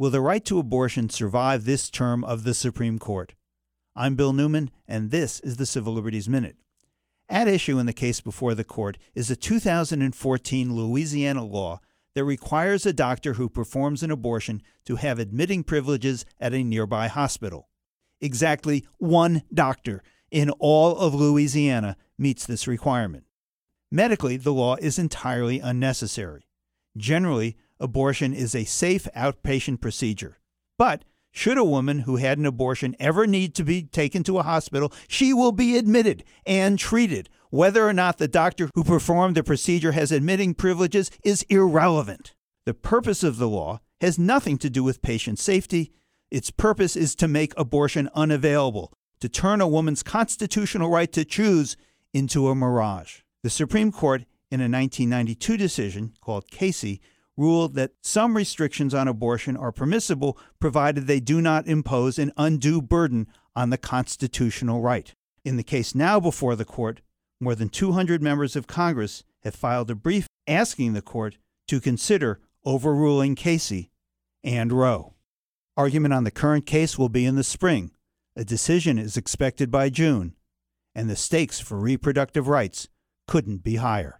Will the right to abortion survive this term of the Supreme Court? I'm Bill Newman, and this is the Civil Liberties Minute. At issue in the case before the court is a 2014 Louisiana law that requires a doctor who performs an abortion to have admitting privileges at a nearby hospital. Exactly one doctor in all of Louisiana meets this requirement. Medically, the law is entirely unnecessary. Generally, abortion is a safe outpatient procedure. But should a woman who had an abortion ever need to be taken to a hospital, she will be admitted and treated. Whether or not the doctor who performed the procedure has admitting privileges is irrelevant. The purpose of the law has nothing to do with patient safety. Its purpose is to make abortion unavailable, to turn a woman's constitutional right to choose into a mirage. The Supreme Court, in a 1992 decision called Casey, ruled that some restrictions on abortion are permissible provided they do not impose an undue burden on the constitutional right. In the case now before the court, more than 200 members of Congress have filed a brief asking the court to consider overruling Casey and Roe. Argument on the current case will be in the spring. A decision is expected by June, and the stakes for reproductive rights couldn't be higher.